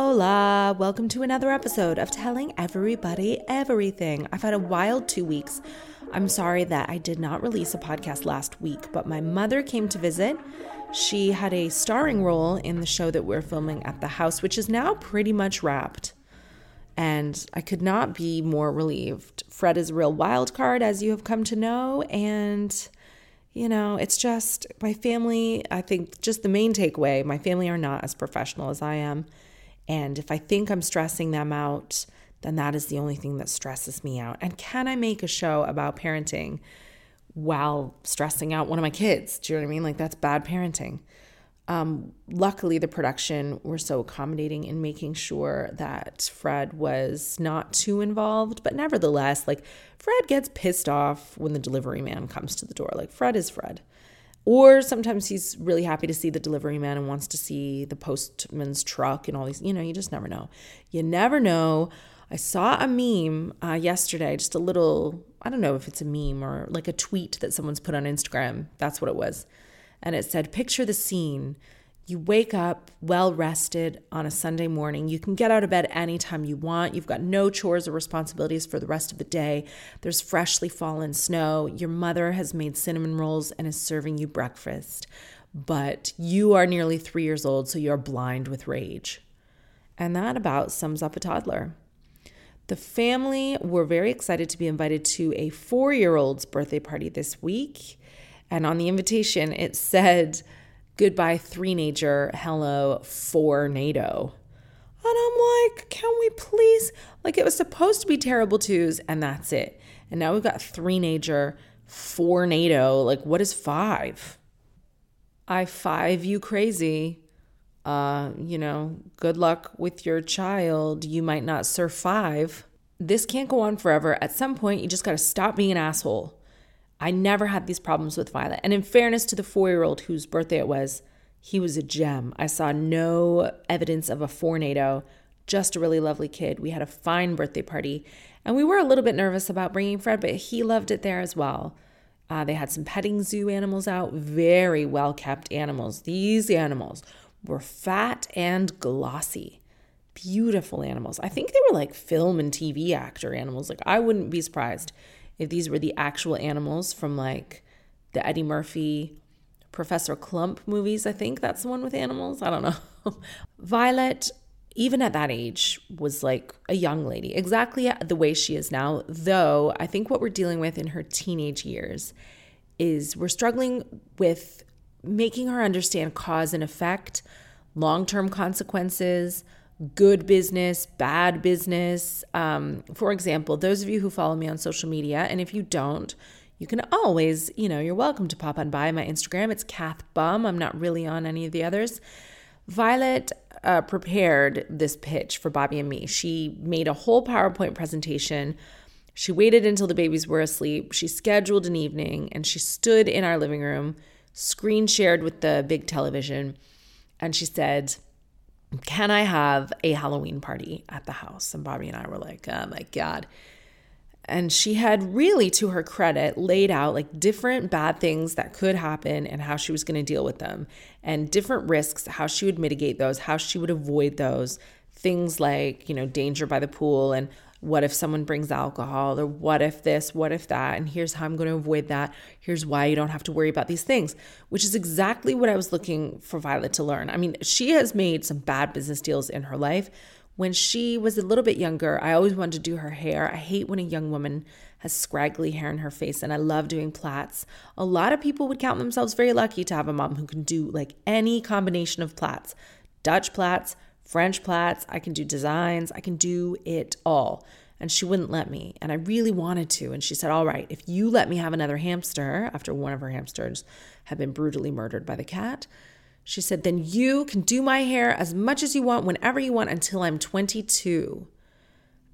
Hola, welcome to another episode of Telling Everybody Everything. I've had a wild two weeks. I'm sorry that I did not release a podcast last week, but my mother came to visit. She had a starring role in the show that we're filming at the house, which is now pretty much wrapped. And I could not be more relieved. Fred is a real wild card, as you have come to know. And, you know, it's just my family, I think just the main takeaway my family are not as professional as I am. And if I think I'm stressing them out, then that is the only thing that stresses me out. And can I make a show about parenting while stressing out one of my kids? Do you know what I mean? Like, that's bad parenting. Um, luckily, the production were so accommodating in making sure that Fred was not too involved. But nevertheless, like, Fred gets pissed off when the delivery man comes to the door. Like, Fred is Fred. Or sometimes he's really happy to see the delivery man and wants to see the postman's truck and all these. You know, you just never know. You never know. I saw a meme uh, yesterday, just a little, I don't know if it's a meme or like a tweet that someone's put on Instagram. That's what it was. And it said, Picture the scene. You wake up well rested on a Sunday morning. You can get out of bed anytime you want. You've got no chores or responsibilities for the rest of the day. There's freshly fallen snow. Your mother has made cinnamon rolls and is serving you breakfast. But you are nearly three years old, so you're blind with rage. And that about sums up a toddler. The family were very excited to be invited to a four year old's birthday party this week. And on the invitation, it said, Goodbye, threenager, hello, fournado. And I'm like, can we please? Like, it was supposed to be terrible twos, and that's it. And now we've got threenager, four NATO. Like, what is five? I five you crazy. Uh, you know, good luck with your child. You might not survive. This can't go on forever. At some point, you just got to stop being an asshole. I never had these problems with Violet. And in fairness to the four year old whose birthday it was, he was a gem. I saw no evidence of a tornado, just a really lovely kid. We had a fine birthday party, and we were a little bit nervous about bringing Fred, but he loved it there as well. Uh, they had some petting zoo animals out, very well kept animals. These animals were fat and glossy. Beautiful animals. I think they were like film and TV actor animals. Like, I wouldn't be surprised if these were the actual animals from like the Eddie Murphy Professor Klump movies. I think that's the one with animals. I don't know. Violet, even at that age, was like a young lady, exactly the way she is now. Though I think what we're dealing with in her teenage years is we're struggling with making her understand cause and effect, long term consequences, good business, bad business. Um, for example, those of you who follow me on social media, and if you don't, you can always, you know, you're welcome to pop on by my Instagram. It's Kath Bum. I'm not really on any of the others. Violet uh, prepared this pitch for Bobby and me. She made a whole PowerPoint presentation. She waited until the babies were asleep. She scheduled an evening and she stood in our living room, screen shared with the big television, and she said, Can I have a Halloween party at the house? And Bobby and I were like, Oh my God. And she had really, to her credit, laid out like different bad things that could happen and how she was going to deal with them, and different risks, how she would mitigate those, how she would avoid those. Things like, you know, danger by the pool and what if someone brings alcohol or what if this, what if that, and here's how I'm going to avoid that. Here's why you don't have to worry about these things, which is exactly what I was looking for Violet to learn. I mean, she has made some bad business deals in her life when she was a little bit younger, I always wanted to do her hair. I hate when a young woman has scraggly hair in her face, and I love doing plaits. A lot of people would count themselves very lucky to have a mom who can do like any combination of plaits Dutch plaits, French plaits. I can do designs, I can do it all. And she wouldn't let me. And I really wanted to. And she said, All right, if you let me have another hamster, after one of her hamsters had been brutally murdered by the cat, She said, then you can do my hair as much as you want, whenever you want, until I'm 22.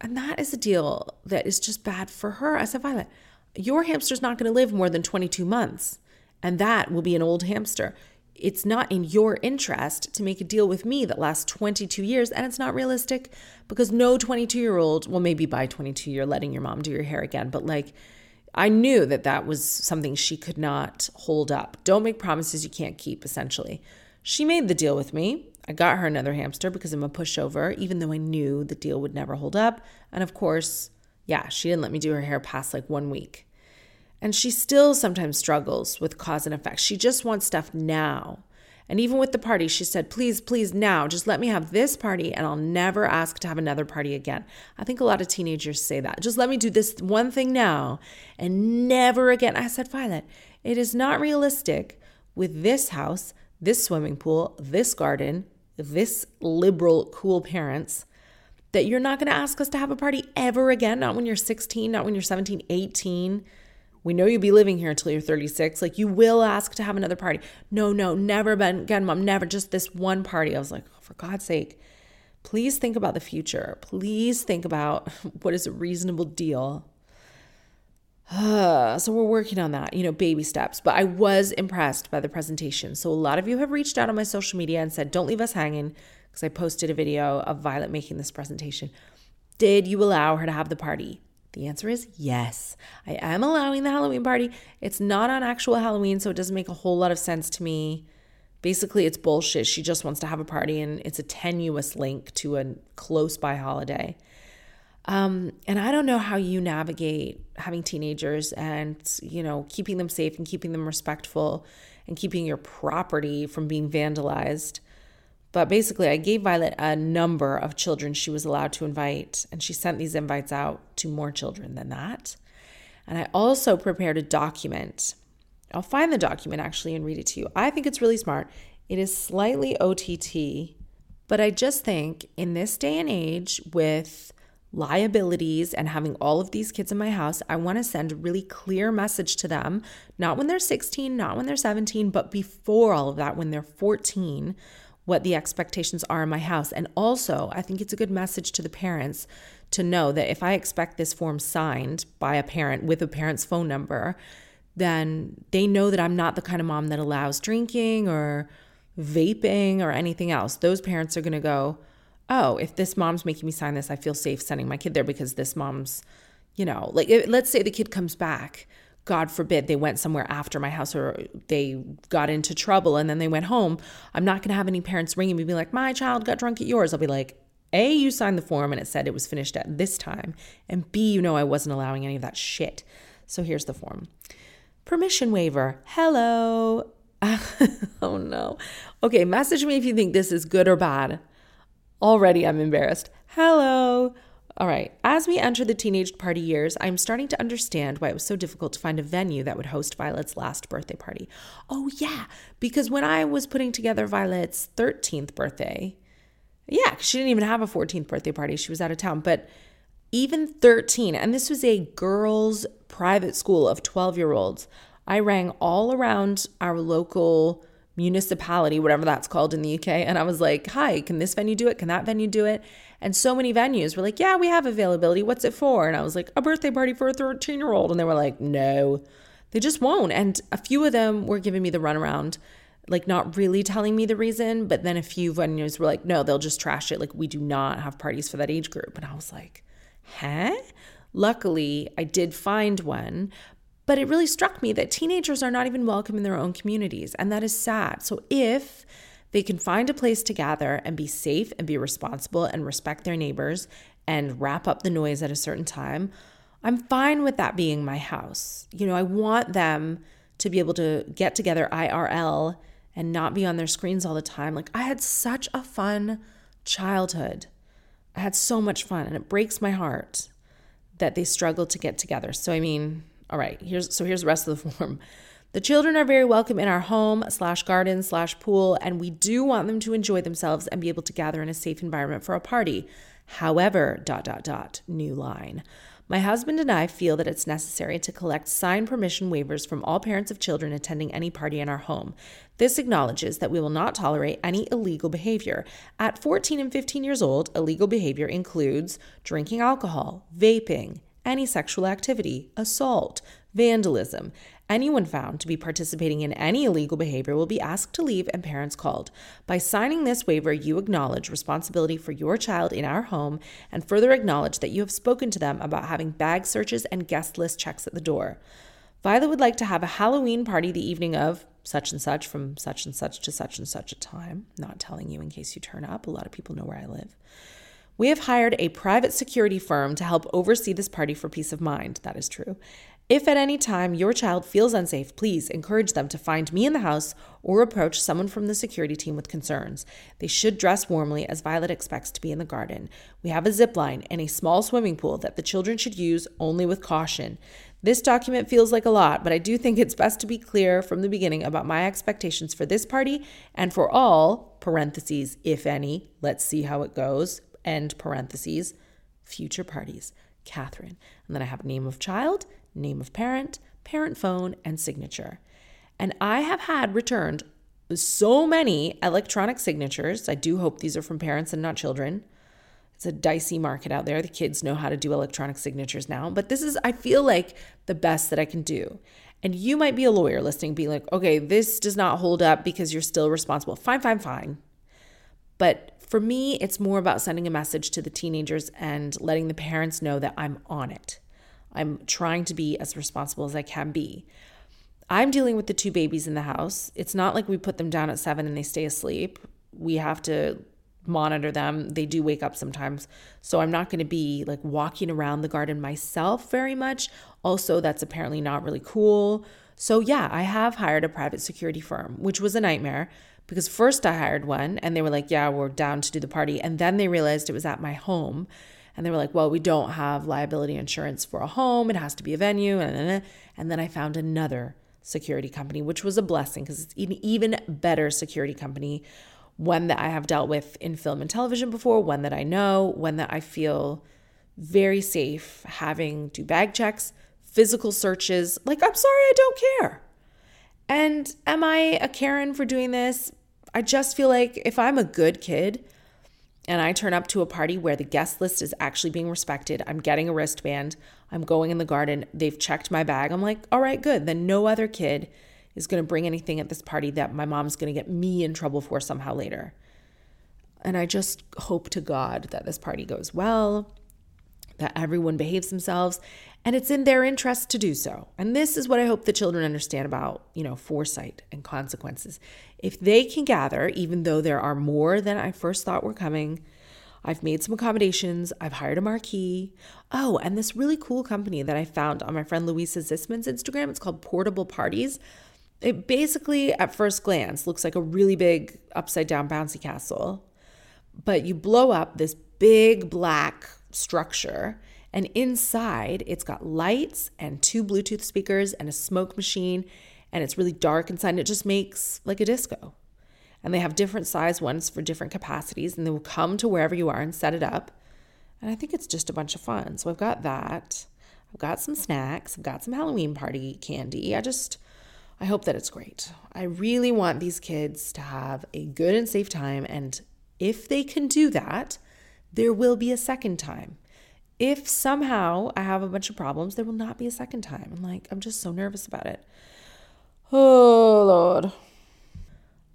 And that is a deal that is just bad for her. I said, Violet, your hamster's not going to live more than 22 months, and that will be an old hamster. It's not in your interest to make a deal with me that lasts 22 years, and it's not realistic because no 22 year old, well, maybe by 22, you're letting your mom do your hair again, but like, I knew that that was something she could not hold up. Don't make promises you can't keep, essentially. She made the deal with me. I got her another hamster because I'm a pushover, even though I knew the deal would never hold up. And of course, yeah, she didn't let me do her hair past like one week. And she still sometimes struggles with cause and effect. She just wants stuff now. And even with the party, she said, please, please, now, just let me have this party and I'll never ask to have another party again. I think a lot of teenagers say that. Just let me do this one thing now and never again. I said, Violet, it is not realistic with this house this swimming pool, this garden, this liberal, cool parents, that you're not going to ask us to have a party ever again, not when you're 16, not when you're 17, 18. We know you'll be living here until you're 36. Like, you will ask to have another party. No, no, never been again, mom, never, just this one party. I was like, oh, for God's sake, please think about the future. Please think about what is a reasonable deal so we're working on that, you know, baby steps. But I was impressed by the presentation. So a lot of you have reached out on my social media and said, don't leave us hanging, because I posted a video of Violet making this presentation. Did you allow her to have the party? The answer is yes. I am allowing the Halloween party. It's not on actual Halloween, so it doesn't make a whole lot of sense to me. Basically, it's bullshit. She just wants to have a party, and it's a tenuous link to a close by holiday. Um, and I don't know how you navigate having teenagers and, you know, keeping them safe and keeping them respectful and keeping your property from being vandalized. But basically, I gave Violet a number of children she was allowed to invite, and she sent these invites out to more children than that. And I also prepared a document. I'll find the document actually and read it to you. I think it's really smart. It is slightly OTT, but I just think in this day and age with liabilities and having all of these kids in my house, I want to send a really clear message to them, not when they're 16, not when they're 17, but before all of that, when they're 14, what the expectations are in my house. And also, I think it's a good message to the parents to know that if I expect this form signed by a parent with a parent's phone number, then they know that I'm not the kind of mom that allows drinking or vaping or anything else. Those parents are going to go, oh, if this mom's making me sign this, I feel safe sending my kid there because this mom's, you know, like let's say the kid comes back. God forbid they went somewhere after my house or they got into trouble and then they went home. I'm not going to have any parents ringing me and be like, my child got drunk at yours. I'll be like, A, you signed the form and it said it was finished at this time. And B, you know, I wasn't allowing any of that shit. So here's the form permission waiver. Hello. oh no. Okay, message me if you think this is good or bad. Already I'm embarrassed. Hello. All right. As we enter the teenage party years, I'm starting to understand why it was so difficult to find a venue that would host Violet's last birthday party. Oh, yeah. Because when I was putting together Violet's 13th birthday, yeah, she didn't even have a 14th birthday party. She was out of town. But even 13, and this was a girls' private school of 12 year olds, I rang all around our local municipality, whatever that's called in the UK. And I was like, hi, can this venue do it? Can that venue do it? And so many venues were like, yeah, we have availability. What's it for? And I was like, a birthday party for a 13 year old. And they were like, no, they just won't. And a few of them were giving me the runaround, like not really telling me the reason. But then a few venues were like, no, they'll just trash it. Like, we do not have parties for that age group. And I was like, huh? Luckily, I did find one, but it really struck me that teenagers are not even welcome in their own communities, and that is sad. So if they can find a place to gather and be safe and be responsible and respect their neighbors and wrap up the noise at a certain time, I'm fine with that being my house. You know, I want them to be able to get together IRL and not be on their screens all the time. Like, I had such a fun childhood. I had so much fun, and it breaks my heart that they struggle to get together. So, I mean, all right, here's so here's the rest of the form. The children are very welcome in our home slash garden slash pool, and we do want them to enjoy themselves and be able to gather in a safe environment for a party. However, dot dot dot, new line. My husband and I feel that it's necessary to collect signed permission waivers from all parents of children attending any party in our home. This acknowledges that we will not tolerate any illegal behavior. At 14 and 15 years old, illegal behavior includes drinking alcohol, vaping, any sexual activity, assault, vandalism. Anyone found to be participating in any illegal behavior will be asked to leave and parents called. By signing this waiver, you acknowledge responsibility for your child in our home and further acknowledge that you have spoken to them about having bag searches and guest list checks at the door. Violet would like to have a Halloween party the evening of such and such from such and such to such and such a time. Not telling you in case you turn up. A lot of people know where I live. We have hired a private security firm to help oversee this party for peace of mind. That is true. If at any time your child feels unsafe, please encourage them to find me in the house or approach someone from the security team with concerns. They should dress warmly as Violet expects to be in the garden. We have a zip line and a small swimming pool that the children should use only with caution. This document feels like a lot, but I do think it's best to be clear from the beginning about my expectations for this party and for all, parentheses, if any, let's see how it goes, end parentheses, future parties. Katherine. And then I have name of child, name of parent, parent phone, and signature. And I have had returned so many electronic signatures. I do hope these are from parents and not children. It's a dicey market out there. The kids know how to do electronic signatures now, but this is, I feel like, the best that I can do. And you might be a lawyer listening, being like, okay, this does not hold up because you're still responsible. Fine, fine, fine. But for me, it's more about sending a message to the teenagers and letting the parents know that I'm on it. I'm trying to be as responsible as I can be. I'm dealing with the two babies in the house. It's not like we put them down at seven and they stay asleep. We have to monitor them. They do wake up sometimes. So I'm not going to be like walking around the garden myself very much. Also, that's apparently not really cool. So, yeah, I have hired a private security firm, which was a nightmare because first I hired one and they were like, yeah, we're down to do the party. And then they realized it was at my home. And they were like, well, we don't have liability insurance for a home. It has to be a venue. And then I found another security company, which was a blessing because it's an even better security company. One that I have dealt with in film and television before, one that I know, one that I feel very safe having do bag checks, physical searches. Like, I'm sorry, I don't care. And am I a Karen for doing this? I just feel like if I'm a good kid and I turn up to a party where the guest list is actually being respected, I'm getting a wristband, I'm going in the garden, they've checked my bag, I'm like, all right, good. Then no other kid is going to bring anything at this party that my mom's going to get me in trouble for somehow later. And I just hope to God that this party goes well, that everyone behaves themselves, and it's in their interest to do so. And this is what I hope the children understand about, you know, foresight and consequences. If they can gather, even though there are more than I first thought were coming, I've made some accommodations. I've hired a marquee. Oh, and this really cool company that I found on my friend Louisa Zissman's Instagram, it's called Portable Parties. It basically, at first glance, looks like a really big upside down bouncy castle, but you blow up this big black structure and inside, it's got lights and two Bluetooth speakers and a smoke machine. And it's really dark inside. And it just makes like a disco. And they have different size ones for different capacities. And they will come to wherever you are and set it up. And I think it's just a bunch of fun. So I've got that. I've got some snacks. I've got some Halloween party candy. I just, I hope that it's great. I really want these kids to have a good and safe time. And if they can do that, there will be a second time if somehow I have a bunch of problems, there will not be a second time. I'm like, I'm just so nervous about it. Oh, Lord.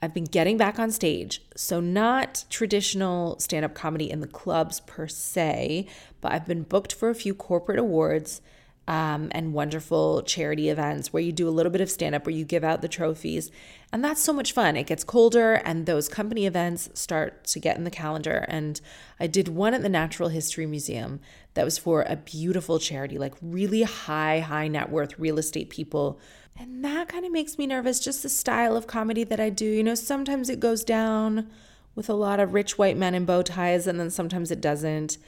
I've been getting back on stage. So, not traditional stand up comedy in the clubs per se, but I've been booked for a few corporate awards um, and wonderful charity events where you do a little bit of stand up, where you give out the trophies. And that's so much fun. It gets colder, and those company events start to get in the calendar. And I did one at the Natural History Museum that was for a beautiful charity, like really high, high net worth real estate people. And that kind of makes me nervous, just the style of comedy that I do. You know, sometimes it goes down with a lot of rich white men in bow ties, and then sometimes it doesn't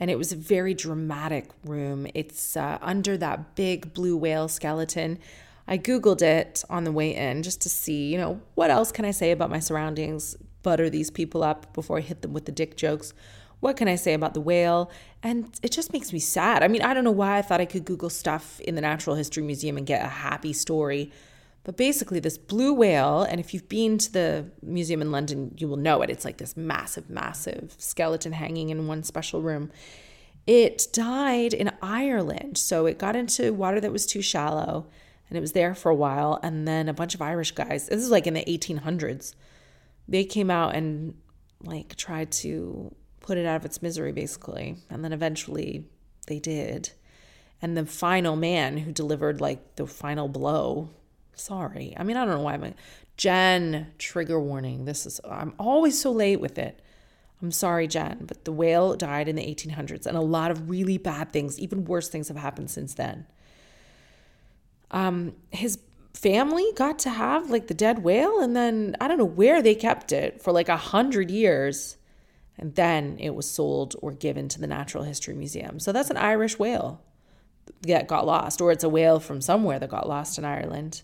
and it was a very dramatic room. It's uh, under that big blue whale skeleton. I Googled it on the way in just to see, you know, what else can I say about my surroundings, butter these people up before I hit them with the dick jokes. what can I say about the whale? And it just makes me sad. I mean, I don't know why I thought I could Google stuff in the Natural History Museum and get a happy story. But basically, this blue whale, and if you've been to the museum in London, you will know it. It's like this massive, massive skeleton hanging in one special room. It died in Ireland. So it got into water that was too shallow and it was there for a while. And then a bunch of Irish guys, this is like in the 1800s, they came out and like tried to put it out of its misery, basically. And then eventually they did. And the final man who delivered like the final blow, sorry. I mean, I don't know why I'm a Jen, trigger warning. This is, I'm always so late with it. I'm sorry, Jen, but the whale died in the 1800s, and a lot of really bad things, even worse things, have happened since then. Um, his family got to have like the dead whale, and then I don't know where they kept it for like a hundred years, and then it was sold or given to the Natural History Museum. So that's an Irish whale that got lost, or it's a whale from somewhere that got lost in Ireland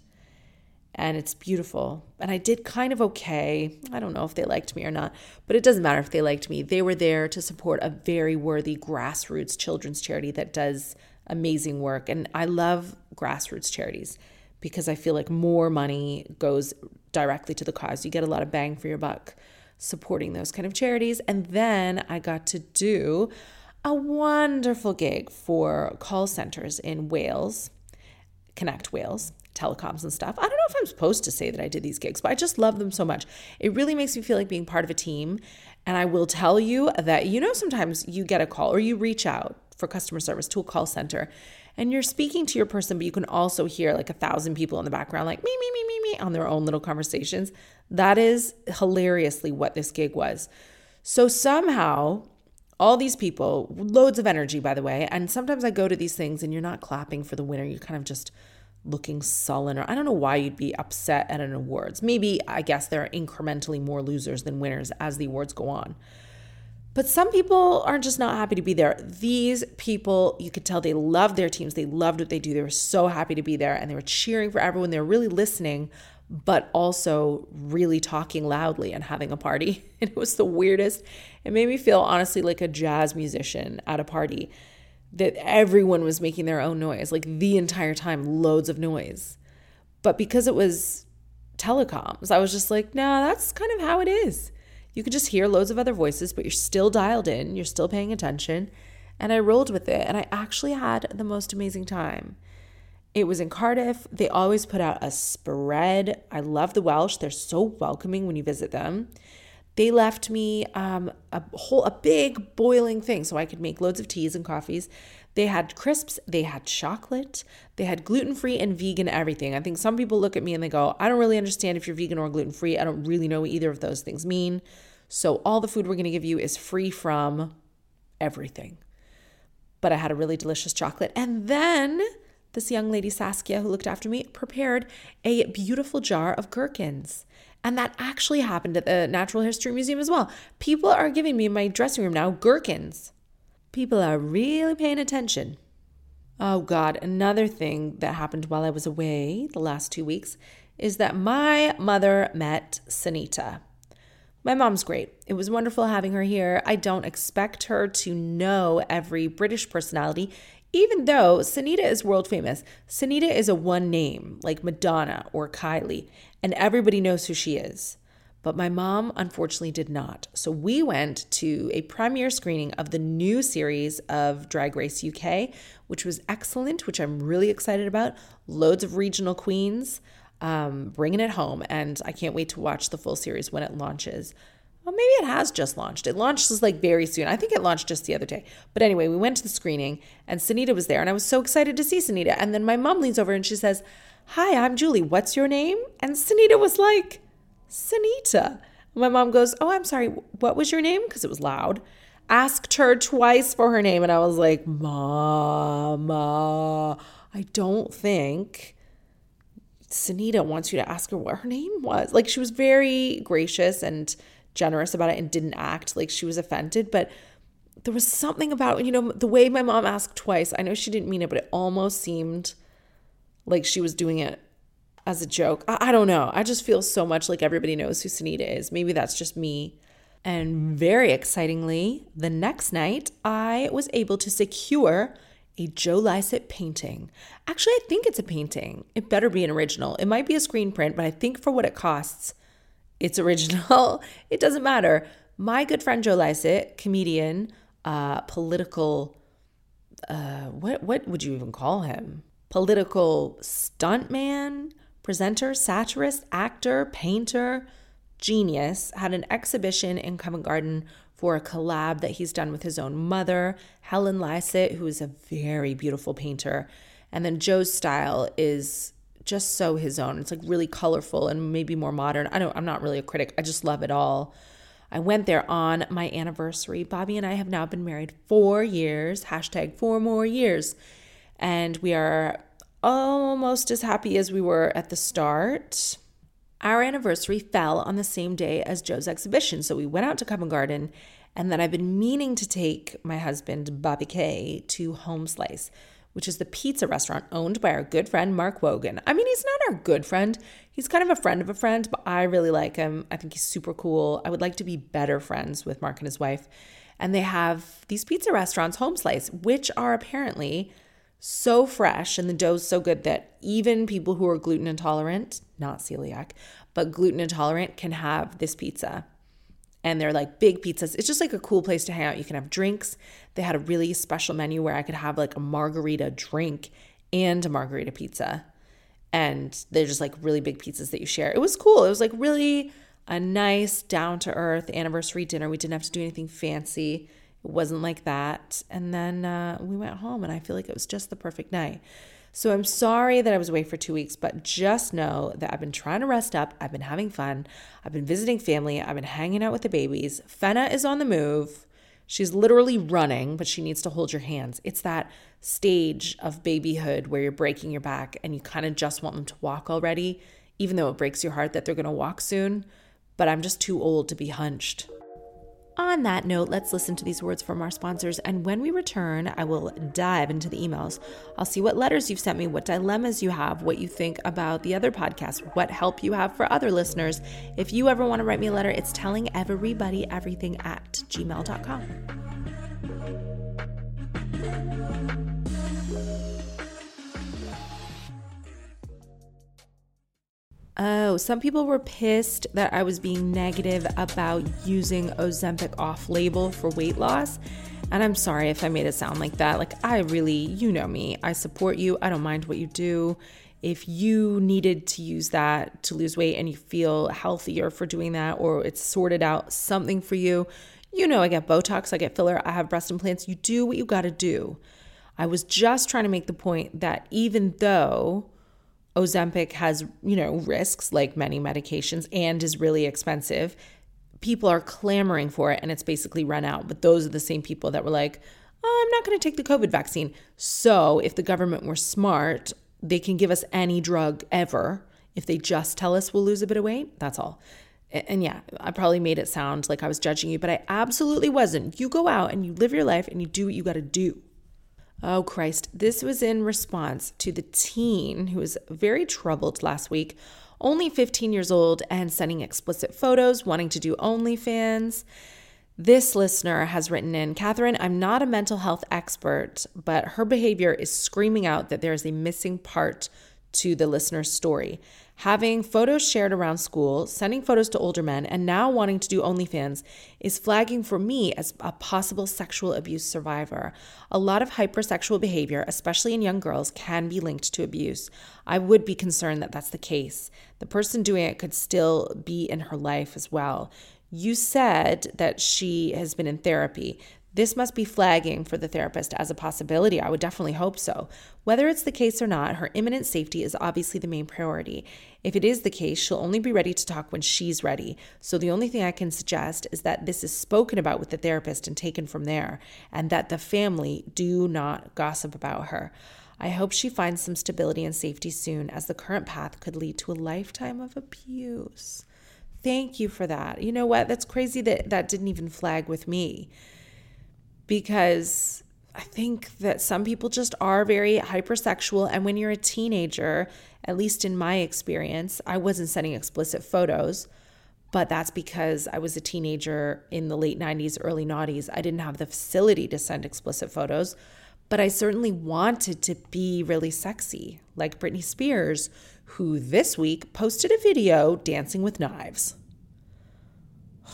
and it's beautiful. And I did kind of okay. I don't know if they liked me or not, but it doesn't matter if they liked me. They were there to support a very worthy grassroots children's charity that does amazing work. And I love grassroots charities because I feel like more money goes directly to the cause. You get a lot of bang for your buck supporting those kind of charities. And then I got to do a wonderful gig for call centers in Wales, Connect Wales telecoms and stuff. I don't know if I'm supposed to say that I did these gigs, but I just love them so much. It really makes me feel like being part of a team. And I will tell you that, you know, sometimes you get a call or you reach out for customer service to a call center and you're speaking to your person, but you can also hear like a thousand people in the background, like me, me, me, me, me, on their own little conversations. That is hilariously what this gig was. So somehow, all these people, loads of energy, by the way. And sometimes I go to these things and you're not clapping for the winner. You're kind of just looking sullen or I don't know why you'd be upset at an awards. Maybe I guess there are incrementally more losers than winners as the awards go on. But some people are just not happy to be there. These people, you could tell they loved their teams. They loved what they do. They were so happy to be there and they were cheering for everyone. They were really listening, but also really talking loudly and having a party. And it was the weirdest. It made me feel honestly like a jazz musician at a party that everyone was making their own noise, like the entire time, loads of noise. But because it was telecoms, I was just like, nah, that's kind of how it is. You could just hear loads of other voices, but you're still dialed in, you're still paying attention. And I rolled with it, and I actually had the most amazing time. It was in Cardiff. They always put out a spread. I love the Welsh. They're so welcoming when you visit them. They left me um, a whole a big boiling thing so I could make loads of teas and coffees. They had crisps, they had chocolate, they had gluten free and vegan everything. I think some people look at me and they go, I don't really understand if you're vegan or gluten free. I don't really know what either of those things mean. So all the food we're going to give you is free from everything. But I had a really delicious chocolate. And then this young lady, Saskia, who looked after me, prepared a beautiful jar of gherkins. And that actually happened at the Natural History Museum as well. People are giving me in my dressing room now gherkins. People are really paying attention. Oh, God, another thing that happened while I was away the last two weeks is that my mother met Sunita. My mom's great. It was wonderful having her here. I don't expect her to know every British personality, even though Sunita is world famous. Sunita is a one name, like Madonna or Kylie and everybody knows who she is. But my mom unfortunately did not. So we went to a premiere screening of the new series of Drag Race UK, which was excellent, which I'm really excited about. Loads of regional queens um, bringing it home. And I can't wait to watch the full series when it launches. Well, maybe it has just launched. It launched like very soon. I think it launched just the other day. But anyway, we went to the screening and Sunita was there and I was so excited to see Sunita. And then my mom leans over and she says, Hi, I'm Julie. What's your name? And Sunita was like, Sunita. My mom goes, Oh, I'm sorry. What was your name? Because it was loud. Asked her twice for her name. And I was like, Mama, I don't think Sunita wants you to ask her what her name was. Like, she was very gracious and generous about it and didn't act like she was offended. But there was something about, you know, the way my mom asked twice. I know she didn't mean it, but it almost seemed like she was doing it as a joke. I, I don't know. I just feel so much like everybody knows who Sunita is. Maybe that's just me. And very excitingly, the next night, I was able to secure a Joe Lycett painting. Actually, I think it's a painting. It better be an original. It might be a screen print, but I think for what it costs, it's original. it doesn't matter. My good friend Joe Lycett, comedian, uh, political, uh, what what would you even call him? Political stuntman, presenter, satirist, actor, painter genius, had an exhibition in Covent Garden for a collab that he's done with his own mother, Helen Lycett, who is a very beautiful painter. And then Joe's style is just so his own. It's like really colorful and maybe more modern. I don't I'm not really a critic. I just love it all. I went there on my anniversary. Bobby and I have now been married four years. Hashtag four more years. And we are almost as happy as we were at the start. Our anniversary fell on the same day as Joe's exhibition, so we went out to Covent Garden, and then I've been meaning to take my husband, Bobby K, to Home Slice, which is the pizza restaurant owned by our good friend Mark Wogan. I mean, he's not our good friend. He's kind of a friend of a friend, but I really like him. I think he's super cool. I would like to be better friends with Mark and his wife. And they have these pizza restaurants, Home Slice, which are apparently so fresh and the dough's so good that even people who are gluten intolerant, not celiac, but gluten intolerant can have this pizza. And they're like big pizzas. It's just like a cool place to hang out. You can have drinks. They had a really special menu where I could have like a margarita drink and a margarita pizza. And they're just like really big pizzas that you share. It was cool. It was like really a nice, down to earth anniversary dinner. We didn't have to do anything fancy. It wasn't like that. And then uh, we went home, and I feel like it was just the perfect night. So I'm sorry that I was away for two weeks, but just know that I've been trying to rest up. I've been having fun. I've been visiting family. I've been hanging out with the babies. Fenna is on the move. She's literally running, but she needs to hold your hands. It's that stage of babyhood where you're breaking your back and you kind of just want them to walk already, even though it breaks your heart that they're going to walk soon. But I'm just too old to be hunched. On that note, let's listen to these words from our sponsors. And when we return, I will dive into the emails. I'll see what letters you've sent me, what dilemmas you have, what you think about the other podcast, what help you have for other listeners. If you ever want to write me a letter, it's telling everybody everything at gmail.com. Oh, some people were pissed that I was being negative about using Ozempic off label for weight loss. And I'm sorry if I made it sound like that. Like, I really, you know me, I support you. I don't mind what you do. If you needed to use that to lose weight and you feel healthier for doing that, or it's sorted out something for you, you know, I get Botox, I get filler, I have breast implants. You do what you got to do. I was just trying to make the point that even though Ozempic has, you know, risks like many medications and is really expensive. People are clamoring for it and it's basically run out. But those are the same people that were like, oh, I'm not going to take the COVID vaccine. So if the government were smart, they can give us any drug ever. If they just tell us we'll lose a bit of weight, that's all. And yeah, I probably made it sound like I was judging you, but I absolutely wasn't. You go out and you live your life and you do what you got to do. Oh, Christ. This was in response to the teen who was very troubled last week, only 15 years old and sending explicit photos, wanting to do OnlyFans. This listener has written in Katherine, I'm not a mental health expert, but her behavior is screaming out that there is a missing part to the listener's story having photos shared around school, sending photos to older men, and now wanting to do OnlyFans is flagging for me as a possible sexual abuse survivor. A lot of hypersexual behavior, especially in young girls, can be linked to abuse. I would be concerned that that's the case. The person doing it could still be in her life as well. You said that she has been in therapy. This must be flagging for the therapist as a possibility. I would definitely hope so. Whether it's the case or not, her imminent safety is obviously the main priority. If it is the case, she'll only be ready to talk when she's ready. So the only thing I can suggest is that this is spoken about with the therapist and taken from there, and that the family do not gossip about her. I hope she finds some stability and safety soon, as the current path could lead to a lifetime of abuse. Thank you for that. You know what? That's crazy that that didn't even flag with me because I think that some people just are very hypersexual. And when you're a teenager, at least in my experience, I wasn't sending explicit photos, but that's because I was a teenager in the late 90s, early noughties. I didn't have the facility to send explicit photos, but I certainly wanted to be really sexy, like Britney Spears, who this week posted a video dancing with knives.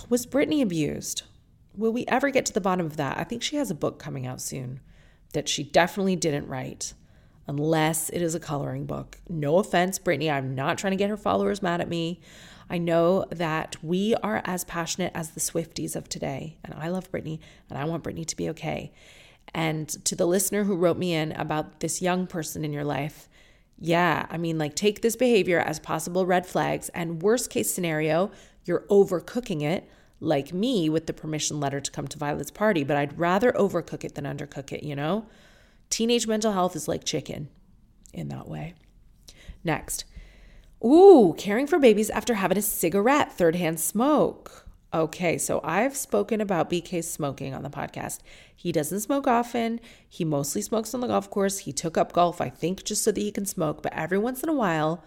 Was Britney abused? Will we ever get to the bottom of that? I think she has a book coming out soon that she definitely didn't write, unless it is a coloring book. No offense, Britney, I'm not trying to get her followers mad at me. I know that we are as passionate as the Swifties of today, and I love Britney, and I want Britney to be okay. And to the listener who wrote me in about this young person in your life, yeah, I mean, like take this behavior as possible red flags, and worst case scenario, you're overcooking it, like me with the permission letter to come to Violet's party, but I'd rather overcook it than undercook it, you know? Teenage mental health is like chicken in that way. Next. Ooh, caring for babies after having a cigarette, third hand smoke. Okay, so I've spoken about BK smoking on the podcast. He doesn't smoke often. He mostly smokes on the golf course. He took up golf, I think, just so that he can smoke, but every once in a while,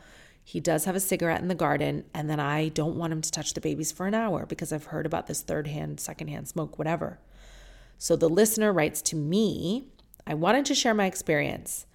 he does have a cigarette in the garden, and then I don't want him to touch the babies for an hour because I've heard about this third hand, second hand smoke, whatever. So the listener writes to me I wanted to share my experience.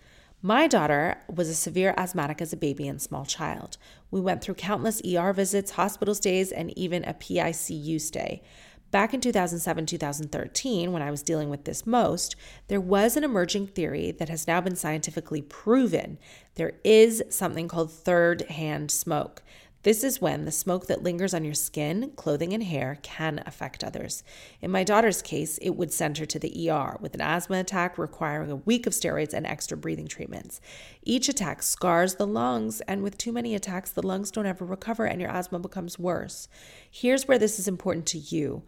My daughter was a severe asthmatic as a baby and small child. We went through countless ER visits, hospital stays, and even a PICU stay. Back in 2007 2013, when I was dealing with this most, there was an emerging theory that has now been scientifically proven. There is something called third hand smoke. This is when the smoke that lingers on your skin, clothing, and hair can affect others. In my daughter's case, it would send her to the ER with an asthma attack requiring a week of steroids and extra breathing treatments. Each attack scars the lungs, and with too many attacks, the lungs don't ever recover and your asthma becomes worse. Here's where this is important to you.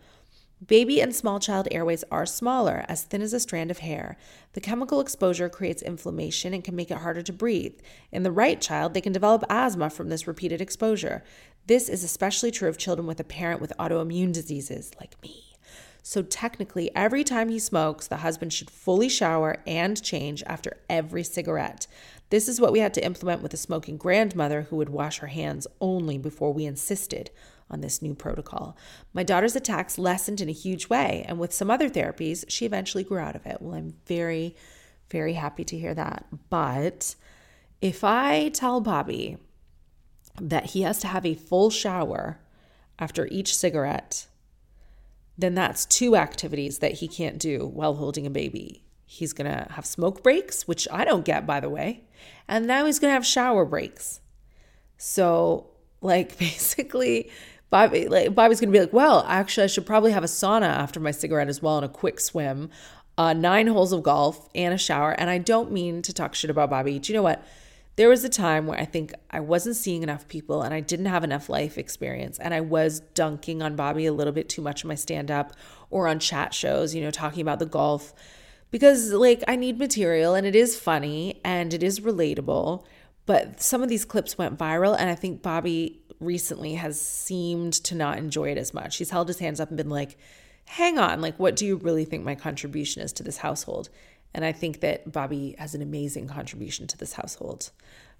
Baby and small child airways are smaller, as thin as a strand of hair. The chemical exposure creates inflammation and can make it harder to breathe. In the right child, they can develop asthma from this repeated exposure. This is especially true of children with a parent with autoimmune diseases, like me. So, technically, every time he smokes, the husband should fully shower and change after every cigarette. This is what we had to implement with a smoking grandmother who would wash her hands only before we insisted on this new protocol. My daughter's attacks lessened in a huge way, and with some other therapies, she eventually grew out of it. Well, I'm very, very happy to hear that. But if I tell Bobby that he has to have a full shower after each cigarette, then that's two activities that he can't do while holding a baby. He's going to have smoke breaks, which I don't get, by the way. And now he's going to have shower breaks. So, like, basically, Bobby, like, Bobby's gonna be like, well, actually, I should probably have a sauna after my cigarette as well and a quick swim, uh, nine holes of golf and a shower. And I don't mean to talk shit about Bobby. Do you know what? There was a time where I think I wasn't seeing enough people and I didn't have enough life experience. And I was dunking on Bobby a little bit too much in my stand up or on chat shows, you know, talking about the golf because, like, I need material and it is funny and it is relatable. But some of these clips went viral, and I think Bobby recently has seemed to not enjoy it as much. He's held his hands up and been like, hang on, like, what do you really think my contribution is to this household? And I think that Bobby has an amazing contribution to this household.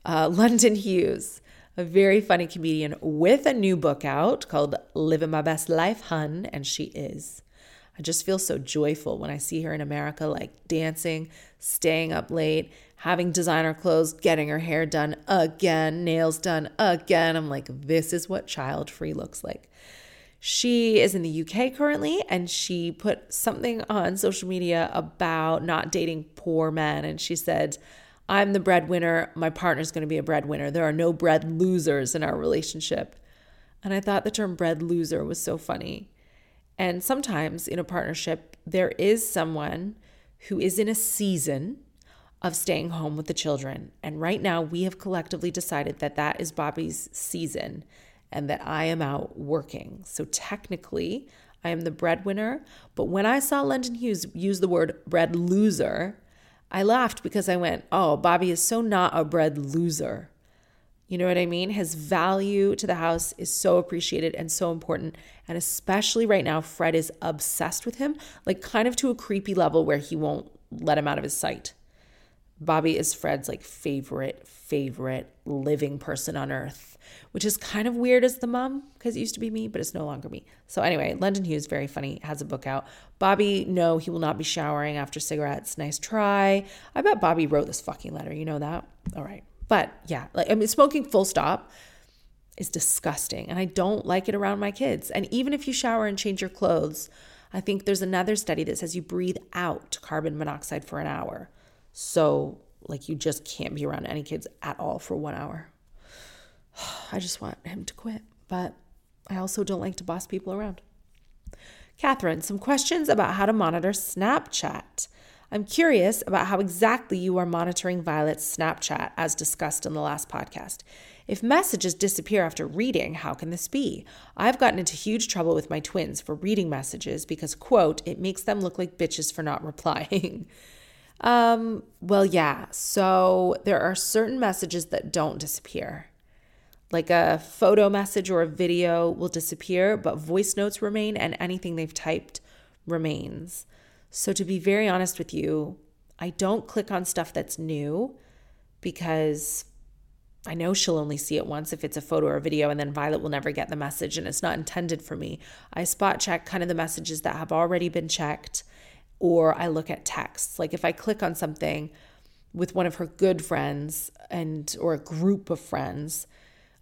Uh, London Hughes, a very funny comedian with a new book out called Living My Best Life, Hun, and she is. I just feel so joyful when I see her in America, like dancing, staying up late, having designer clothes, getting her hair done again, nails done again. I'm like, this is what child free looks like. She is in the UK currently, and she put something on social media about not dating poor men. And she said, I'm the breadwinner. My partner's going to be a breadwinner. There are no bread losers in our relationship. And I thought the term bread loser was so funny. And sometimes in a partnership, there is someone who is in a season of staying home with the children. And right now, we have collectively decided that that is Bobby's season and that I am out working. So technically, I am the breadwinner. But when I saw London Hughes use the word bread loser, I laughed because I went, oh, Bobby is so not a bread loser. You know what I mean? His value to the house is so appreciated and so important. And especially right now, Fred is obsessed with him, like kind of to a creepy level where he won't let him out of his sight Bobby is Fred's like favorite, favorite living person on earth, which is kind of weird as the mom because it used to be me, but it's no longer me. So, anyway, London Hughes, very funny, has a book out. Bobby, no, he will not be showering after cigarettes. Nice try. I bet Bobby wrote this fucking letter. You know that? All right. But yeah, like, I mean, smoking full stop is disgusting. And I don't like it around my kids. And even if you shower and change your clothes, I think there's another study that says you breathe out carbon monoxide for an hour. So, like, you just can't be around any kids at all for one hour. I just want him to quit, but I also don't like to boss people around. Katherine, some questions about how to monitor Snapchat. I'm curious about how exactly you are monitoring Violet's Snapchat as discussed in the last podcast. If messages disappear after reading, how can this be? I've gotten into huge trouble with my twins for reading messages because, quote, it makes them look like bitches for not replying. Um, well, yeah. So there are certain messages that don't disappear. Like a photo message or a video will disappear, but voice notes remain and anything they've typed remains. So, to be very honest with you, I don't click on stuff that's new because I know she'll only see it once if it's a photo or a video, and then Violet will never get the message, and it's not intended for me. I spot check kind of the messages that have already been checked, or I look at texts. Like if I click on something with one of her good friends and or a group of friends,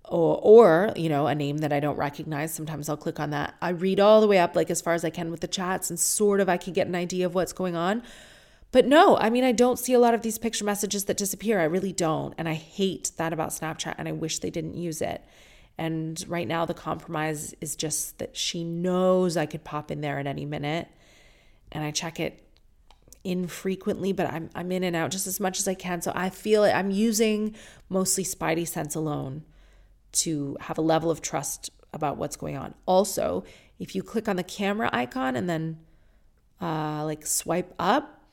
or or you know a name that I don't recognize, sometimes I'll click on that. I read all the way up, like as far as I can with the chats, and sort of I can get an idea of what's going on. But no, I mean, I don't see a lot of these picture messages that disappear. I really don't. And I hate that about Snapchat and I wish they didn't use it. And right now, the compromise is just that she knows I could pop in there at any minute. And I check it infrequently, but I'm, I'm in and out just as much as I can. So I feel it. I'm using mostly Spidey sense alone to have a level of trust about what's going on. Also, if you click on the camera icon and then uh, like swipe up,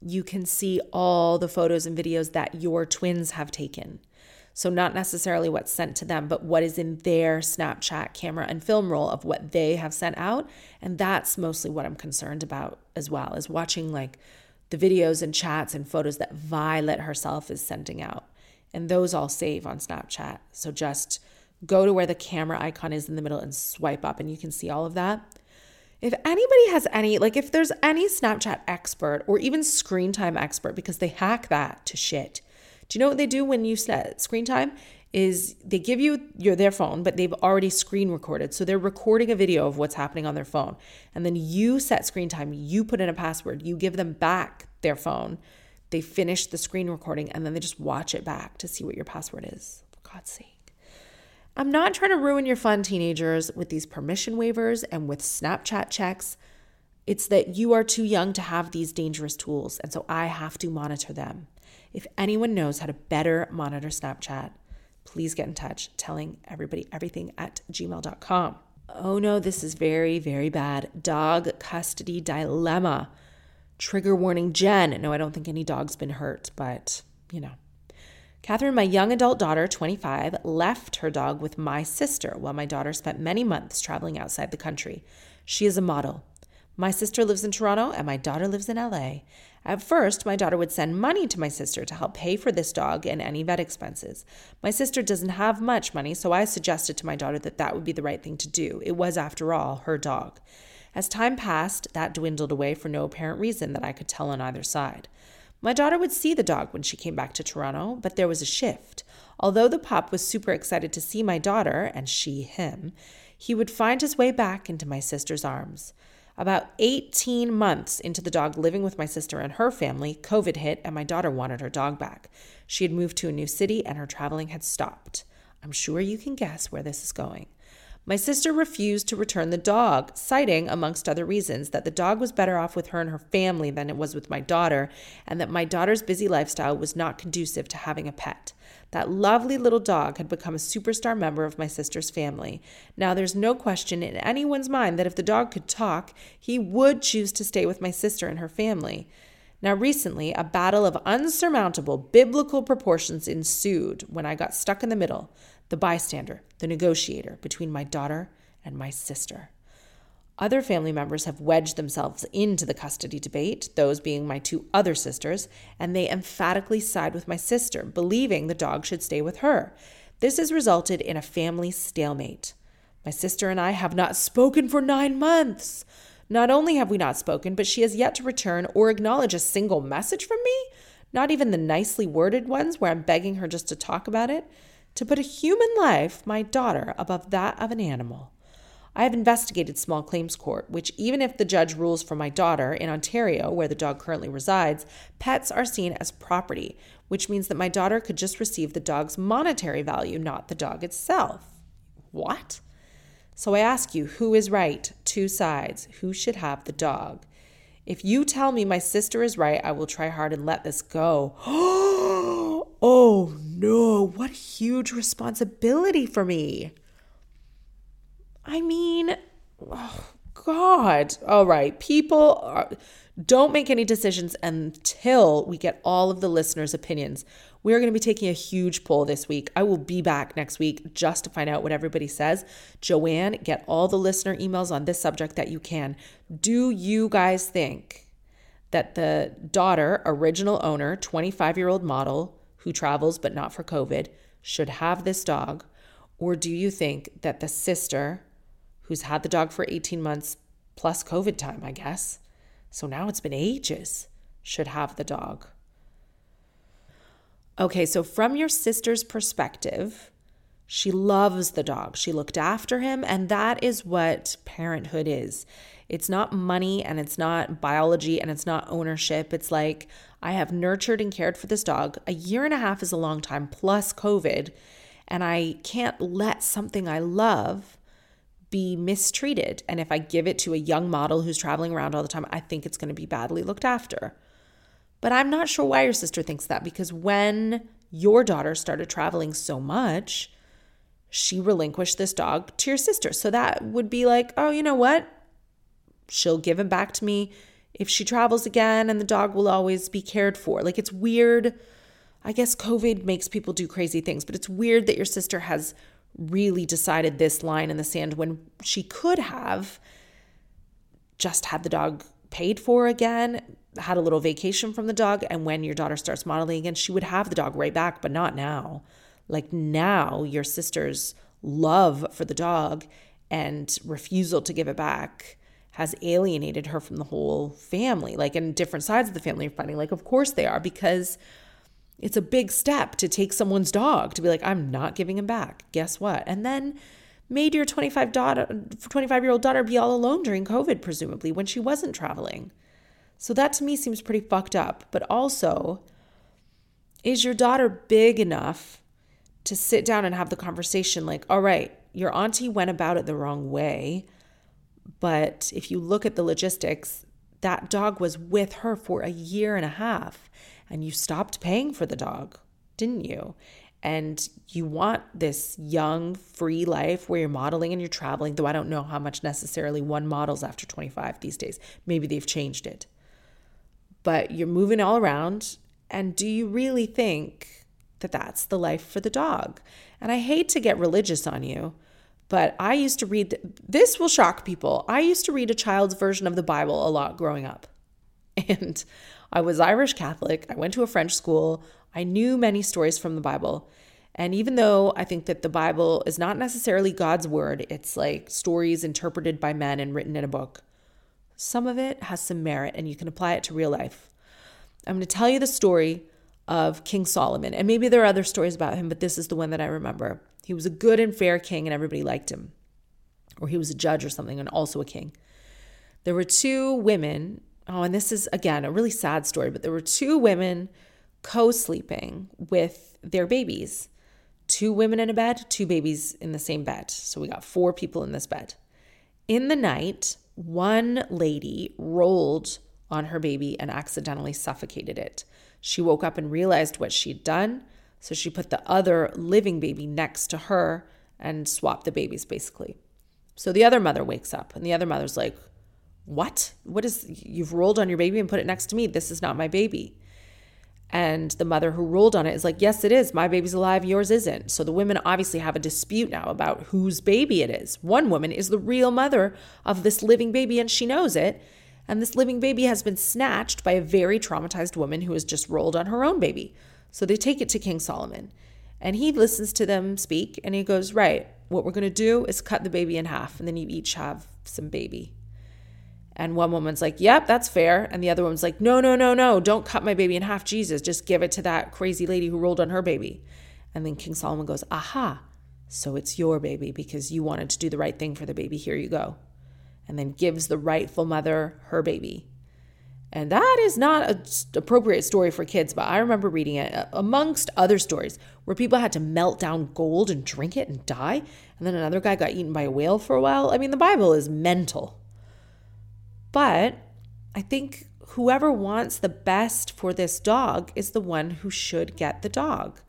you can see all the photos and videos that your twins have taken. So, not necessarily what's sent to them, but what is in their Snapchat camera and film roll of what they have sent out. And that's mostly what I'm concerned about as well, is watching like the videos and chats and photos that Violet herself is sending out. And those all save on Snapchat. So, just go to where the camera icon is in the middle and swipe up, and you can see all of that. If anybody has any, like if there's any Snapchat expert or even screen time expert, because they hack that to shit. Do you know what they do when you set screen time? Is they give you your their phone, but they've already screen recorded. So they're recording a video of what's happening on their phone. And then you set screen time, you put in a password, you give them back their phone. They finish the screen recording and then they just watch it back to see what your password is. For God's sake. I'm not trying to ruin your fun, teenagers, with these permission waivers and with Snapchat checks. It's that you are too young to have these dangerous tools, and so I have to monitor them. If anyone knows how to better monitor Snapchat, please get in touch telling everybody everything at gmail.com. Oh no, this is very, very bad. Dog custody dilemma. Trigger warning, Jen. No, I don't think any dog's been hurt, but you know. Katherine, my young adult daughter, 25, left her dog with my sister while my daughter spent many months traveling outside the country. She is a model. My sister lives in Toronto and my daughter lives in LA. At first, my daughter would send money to my sister to help pay for this dog and any vet expenses. My sister doesn't have much money, so I suggested to my daughter that that would be the right thing to do. It was, after all, her dog. As time passed, that dwindled away for no apparent reason that I could tell on either side. My daughter would see the dog when she came back to Toronto, but there was a shift. Although the pup was super excited to see my daughter, and she him, he would find his way back into my sister's arms. About 18 months into the dog living with my sister and her family, COVID hit and my daughter wanted her dog back. She had moved to a new city and her traveling had stopped. I'm sure you can guess where this is going. My sister refused to return the dog, citing, amongst other reasons, that the dog was better off with her and her family than it was with my daughter, and that my daughter's busy lifestyle was not conducive to having a pet. That lovely little dog had become a superstar member of my sister's family. Now, there's no question in anyone's mind that if the dog could talk, he would choose to stay with my sister and her family. Now, recently, a battle of unsurmountable biblical proportions ensued when I got stuck in the middle the bystander, the negotiator between my daughter and my sister. Other family members have wedged themselves into the custody debate, those being my two other sisters, and they emphatically side with my sister, believing the dog should stay with her. This has resulted in a family stalemate. My sister and I have not spoken for nine months. Not only have we not spoken, but she has yet to return or acknowledge a single message from me, not even the nicely worded ones where I'm begging her just to talk about it, to put a human life, my daughter, above that of an animal. I have investigated small claims court, which, even if the judge rules for my daughter in Ontario, where the dog currently resides, pets are seen as property, which means that my daughter could just receive the dog's monetary value, not the dog itself. What? So I ask you, who is right? Two sides. Who should have the dog? If you tell me my sister is right, I will try hard and let this go. oh no, what huge responsibility for me. I mean, oh God. All right. People are, don't make any decisions until we get all of the listeners' opinions. We're going to be taking a huge poll this week. I will be back next week just to find out what everybody says. Joanne, get all the listener emails on this subject that you can. Do you guys think that the daughter, original owner, 25 year old model who travels but not for COVID, should have this dog? Or do you think that the sister, who's had the dog for 18 months plus COVID time, I guess. So now it's been ages, should have the dog. Okay, so from your sister's perspective, she loves the dog. She looked after him, and that is what parenthood is. It's not money and it's not biology and it's not ownership. It's like, I have nurtured and cared for this dog. A year and a half is a long time, plus COVID, and I can't let something I love be mistreated. And if I give it to a young model who's traveling around all the time, I think it's going to be badly looked after. But I'm not sure why your sister thinks that because when your daughter started traveling so much, she relinquished this dog to your sister. So that would be like, oh, you know what? She'll give him back to me if she travels again, and the dog will always be cared for. Like, it's weird. I guess COVID makes people do crazy things, but it's weird that your sister has really decided this line in the sand when she could have just had the dog paid for again, had a little vacation from the dog, and when your daughter starts modeling again, she would have the dog right back, but not now. Like now, your sister's love for the dog and refusal to give it back has alienated her from the whole family. Like, in different sides of the family are fighting. Like, of course they are, because it's a big step to take someone's dog to be like, I'm not giving him back. Guess what? And then made your 25 daughter 25 year old daughter be all alone during COVID, presumably, when she wasn't traveling. So that to me seems pretty fucked up. But also, is your daughter big enough to sit down and have the conversation like, all right, your auntie went about it the wrong way. But if you look at the logistics, that dog was with her for a year and a half and you stopped paying for the dog, didn't you? And you want this young, free life where you're modeling and you're traveling, though I don't know how much necessarily one models after 25 these days. Maybe they've changed it. But you're moving all around. And do you really think that that's the life for the dog? And I hate to get religious on you, but I used to read, this will shock people. I used to read a child's version of the Bible a lot growing up. And I was Irish Catholic. I went to a French school. I knew many stories from the Bible. And even though I think that the Bible is not necessarily God's word, it's like stories interpreted by men and written in a book, some of it has some merit and you can apply it to real life. I'm going to tell you the story of King Solomon. And maybe there are other stories about him, but this is the one that I remember. He was a good and fair king and everybody liked him. Or he was a judge or something and also a king. There were two women Oh, and this is again a really sad story, but there were two women co sleeping with their babies. Two women in a bed, two babies in the same bed. So we got four people in this bed. In the night, one lady rolled on her baby and accidentally suffocated it. She woke up and realized what she'd done. So she put the other living baby next to her and swapped the babies basically. So the other mother wakes up and the other mother's like, what? What is, you've rolled on your baby and put it next to me. This is not my baby. And the mother who rolled on it is like, yes, it is. My baby's alive, yours isn't. So the women obviously have a dispute now about whose baby it is. One woman is the real mother of this living baby, and she knows it. And this living baby has been snatched by a very traumatized woman who has just rolled on her own baby. So they take it to King Solomon. And he listens to them speak and he goes, Right, what we're going to do is cut the baby in half, and then you each have some baby. And one woman's like, Yep, that's fair. And the other woman's like, No, no, no, no, don't cut my baby in half, Jesus. Just give it to that crazy lady who rolled on her baby. And then King Solomon goes, Aha, so it's your baby because you wanted to do the right thing for the baby. Here you go. And then gives the rightful mother her baby. And that is not an appropriate story for kids, but I remember reading it uh, amongst other stories where people had to melt down gold and drink it and die. And then another guy got eaten by a whale for a while. I mean, the Bible is mental. But I think whoever wants the best for this dog is the one who should get the dog.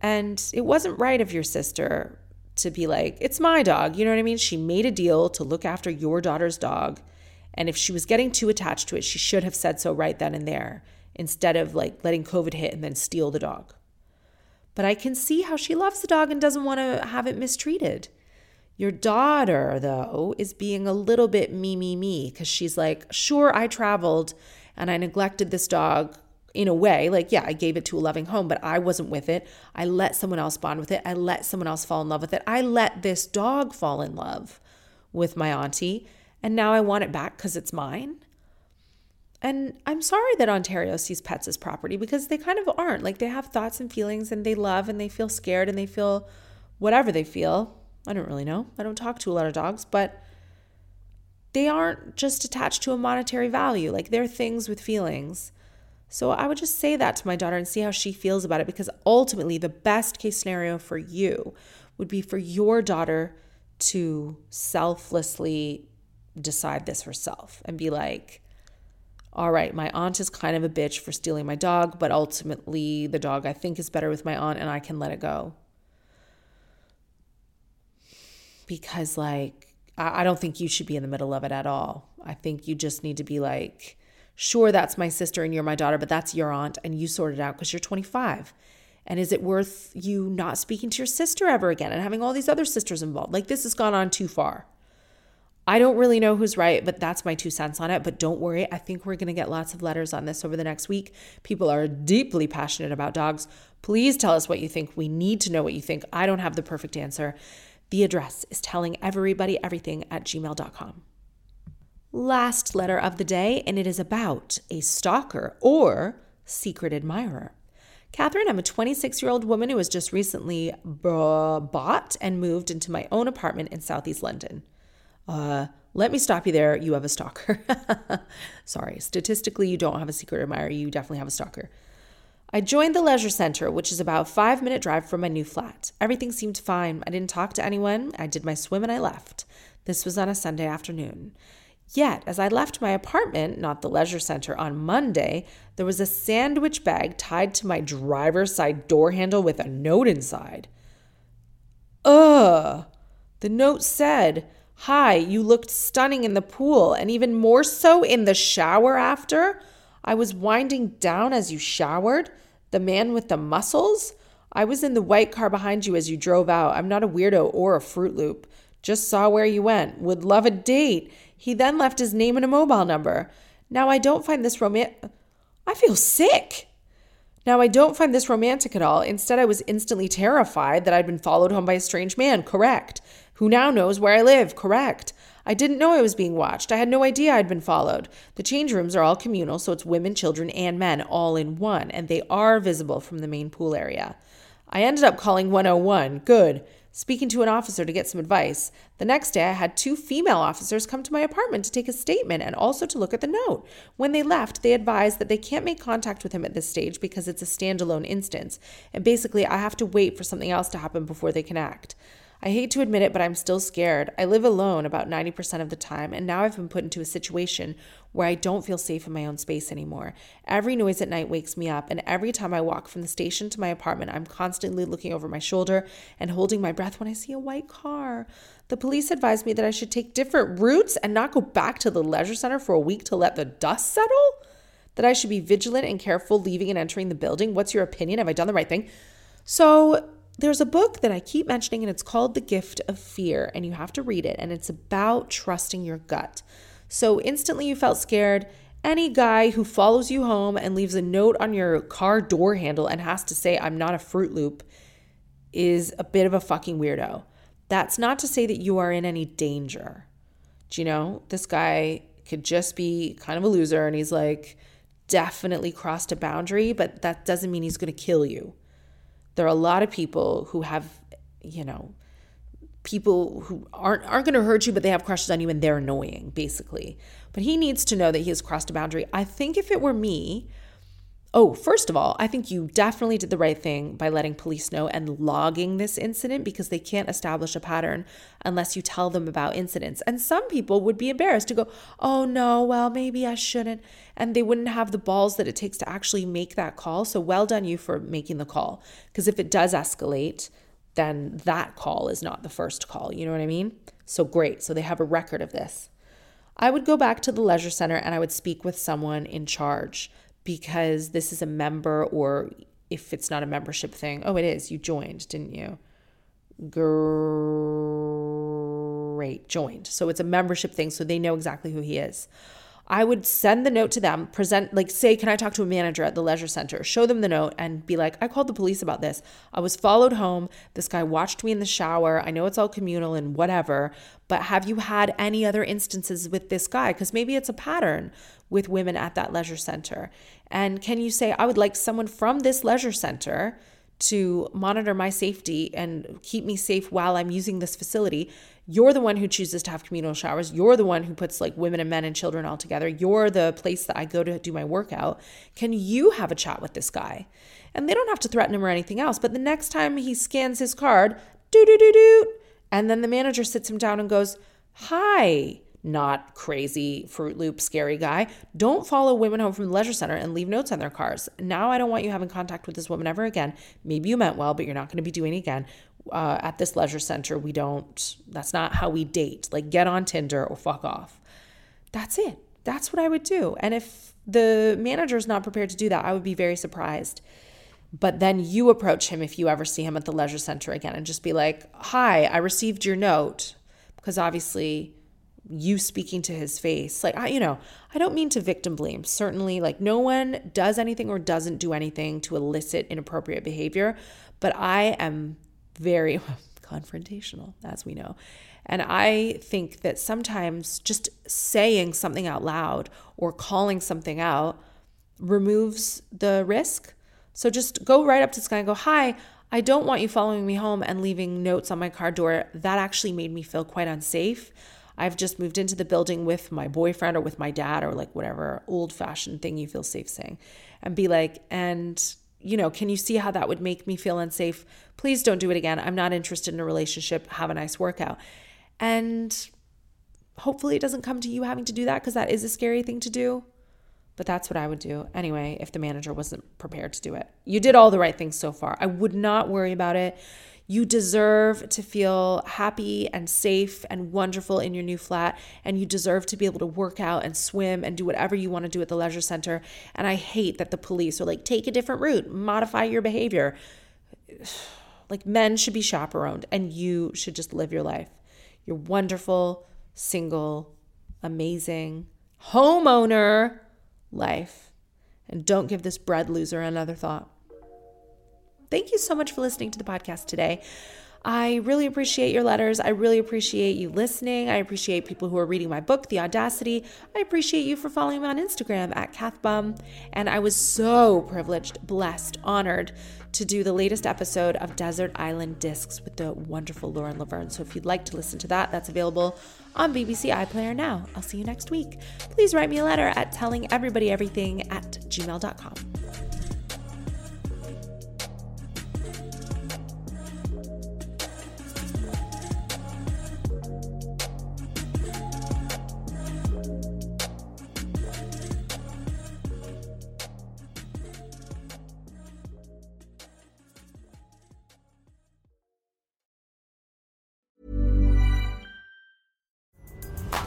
And it wasn't right of your sister to be like, it's my dog. You know what I mean? She made a deal to look after your daughter's dog. And if she was getting too attached to it, she should have said so right then and there instead of like letting COVID hit and then steal the dog. But I can see how she loves the dog and doesn't want to have it mistreated. Your daughter, though, is being a little bit me, me, me, because she's like, sure, I traveled and I neglected this dog in a way. Like, yeah, I gave it to a loving home, but I wasn't with it. I let someone else bond with it. I let someone else fall in love with it. I let this dog fall in love with my auntie, and now I want it back because it's mine. And I'm sorry that Ontario sees pets as property because they kind of aren't. Like, they have thoughts and feelings and they love and they feel scared and they feel whatever they feel I don't really know. I don't talk to a lot of dogs, but they aren't just attached to a monetary value. Like they're things with feelings. So I would just say that to my daughter and see how she feels about it because ultimately the best case scenario for you would be for your daughter to selflessly decide this herself and be like, all right, my aunt is kind of a bitch for stealing my dog, but ultimately the dog I think is better with my aunt and I can let it go because like I, don't think you should be in the middle of it at all. I think you just need to be like, sure, that's my sister and you're my daughter, but that's your aunt and you sort it out because you're 25. And is it worth you not speaking to your sister ever again and having all these other sisters involved? Like, this has gone on too far. I don't really know who's right, but that's my two cents on it. But don't worry, I think we're going to get lots of letters on this over the next week. People are deeply passionate about dogs. Please tell us what you think. We need to know what you think. I don't have the perfect answer. The address is telling everybody everything at gmail.com. Last letter of the day, and it is about a stalker or secret admirer. Katherine, I'm a 26 year old woman who has just recently b- bought and moved into my own apartment in Southeast London. Uh, let me stop you there. You have a stalker. Sorry, statistically, you don't have a secret admirer. You definitely have a stalker. I joined the leisure center, which is about five minute drive from my new flat. Everything seemed fine. I didn't talk to anyone. I did my swim and I left. This was on a Sunday afternoon. Yet, as I left my apartment, not the leisure center, on Monday, there was a sandwich bag tied to my driver's side door handle with a note inside. Ugh. The note said, Hi, you looked stunning in the pool and even more so in the shower after. I was winding down as you showered. The man with the muscles? I was in the white car behind you as you drove out. I'm not a weirdo or a Fruit Loop. Just saw where you went. Would love a date. He then left his name and a mobile number. Now I don't find this romantic. I feel sick. Now I don't find this romantic at all. Instead, I was instantly terrified that I'd been followed home by a strange man. Correct. Who now knows where I live. Correct. I didn't know I was being watched. I had no idea I'd been followed. The change rooms are all communal, so it's women, children, and men all in one, and they are visible from the main pool area. I ended up calling 101. Good. Speaking to an officer to get some advice. The next day, I had two female officers come to my apartment to take a statement and also to look at the note. When they left, they advised that they can't make contact with him at this stage because it's a standalone instance, and basically, I have to wait for something else to happen before they can act. I hate to admit it, but I'm still scared. I live alone about 90% of the time, and now I've been put into a situation where I don't feel safe in my own space anymore. Every noise at night wakes me up, and every time I walk from the station to my apartment, I'm constantly looking over my shoulder and holding my breath when I see a white car. The police advised me that I should take different routes and not go back to the leisure center for a week to let the dust settle. that I should be vigilant and careful leaving and entering the building. What's your opinion? Have I done the right thing? So, there's a book that I keep mentioning, and it's called The Gift of Fear, and you have to read it. And it's about trusting your gut. So, instantly you felt scared. Any guy who follows you home and leaves a note on your car door handle and has to say, I'm not a Fruit Loop, is a bit of a fucking weirdo. That's not to say that you are in any danger. Do you know? This guy could just be kind of a loser and he's like definitely crossed a boundary, but that doesn't mean he's going to kill you. There are a lot of people who have, you know, people who aren't aren't going to hurt you but they have crushes on you and they're annoying basically. But he needs to know that he has crossed a boundary. I think if it were me, Oh, first of all, I think you definitely did the right thing by letting police know and logging this incident because they can't establish a pattern unless you tell them about incidents. And some people would be embarrassed to go, oh no, well, maybe I shouldn't. And they wouldn't have the balls that it takes to actually make that call. So well done you for making the call. Because if it does escalate, then that call is not the first call. You know what I mean? So great. So they have a record of this. I would go back to the leisure center and I would speak with someone in charge because this is a member or if it's not a membership thing. Oh, it is. You joined, didn't you? Great, joined. So it's a membership thing, so they know exactly who he is. I would send the note to them, present, like, say, can I talk to a manager at the leisure center? Show them the note and be like, I called the police about this. I was followed home. This guy watched me in the shower. I know it's all communal and whatever, but have you had any other instances with this guy? Because maybe it's a pattern with women at that leisure center. And can you say, I would like someone from this leisure center to monitor my safety and keep me safe while I'm using this facility? You're the one who chooses to have communal showers. You're the one who puts like women and men and children all together. You're the place that I go to do my workout. Can you have a chat with this guy? And they don't have to threaten him or anything else. But the next time he scans his card, doo doo doo doo, and then the manager sits him down and goes, Hi, not crazy Fruit Loop scary guy. Don't follow women home from the leisure center and leave notes on their cars. Now I don't want you having contact with this woman ever again. Maybe you meant well, but you're not going to be doing it again. Uh, at this leisure center, we don't, that's not how we date. Like, get on Tinder or fuck off. That's it. That's what I would do. And if the manager is not prepared to do that, I would be very surprised. But then you approach him if you ever see him at the leisure center again and just be like, Hi, I received your note. Because obviously, you speaking to his face. Like, I, you know, I don't mean to victim blame. Certainly, like, no one does anything or doesn't do anything to elicit inappropriate behavior. But I am very confrontational, as we know. And I think that sometimes just saying something out loud or calling something out removes the risk. So just go right up to this guy and go, Hi, I don't want you following me home and leaving notes on my car door. That actually made me feel quite unsafe. I've just moved into the building with my boyfriend or with my dad or like whatever old fashioned thing you feel safe saying. And be like, and you know, can you see how that would make me feel unsafe? Please don't do it again. I'm not interested in a relationship. Have a nice workout. And hopefully it doesn't come to you having to do that because that is a scary thing to do. But that's what I would do anyway if the manager wasn't prepared to do it. You did all the right things so far. I would not worry about it. You deserve to feel happy and safe and wonderful in your new flat. And you deserve to be able to work out and swim and do whatever you want to do at the leisure center. And I hate that the police are like, take a different route, modify your behavior. Like, men should be chaperoned and you should just live your life. You're wonderful, single, amazing, homeowner life. And don't give this bread loser another thought. Thank you so much for listening to the podcast today. I really appreciate your letters. I really appreciate you listening. I appreciate people who are reading my book, The Audacity. I appreciate you for following me on Instagram at Kathbum. And I was so privileged, blessed, honored to do the latest episode of Desert Island Discs with the wonderful Lauren Laverne. So if you'd like to listen to that, that's available on BBC iPlayer now. I'll see you next week. Please write me a letter at tellingeverybodyeverything at gmail.com.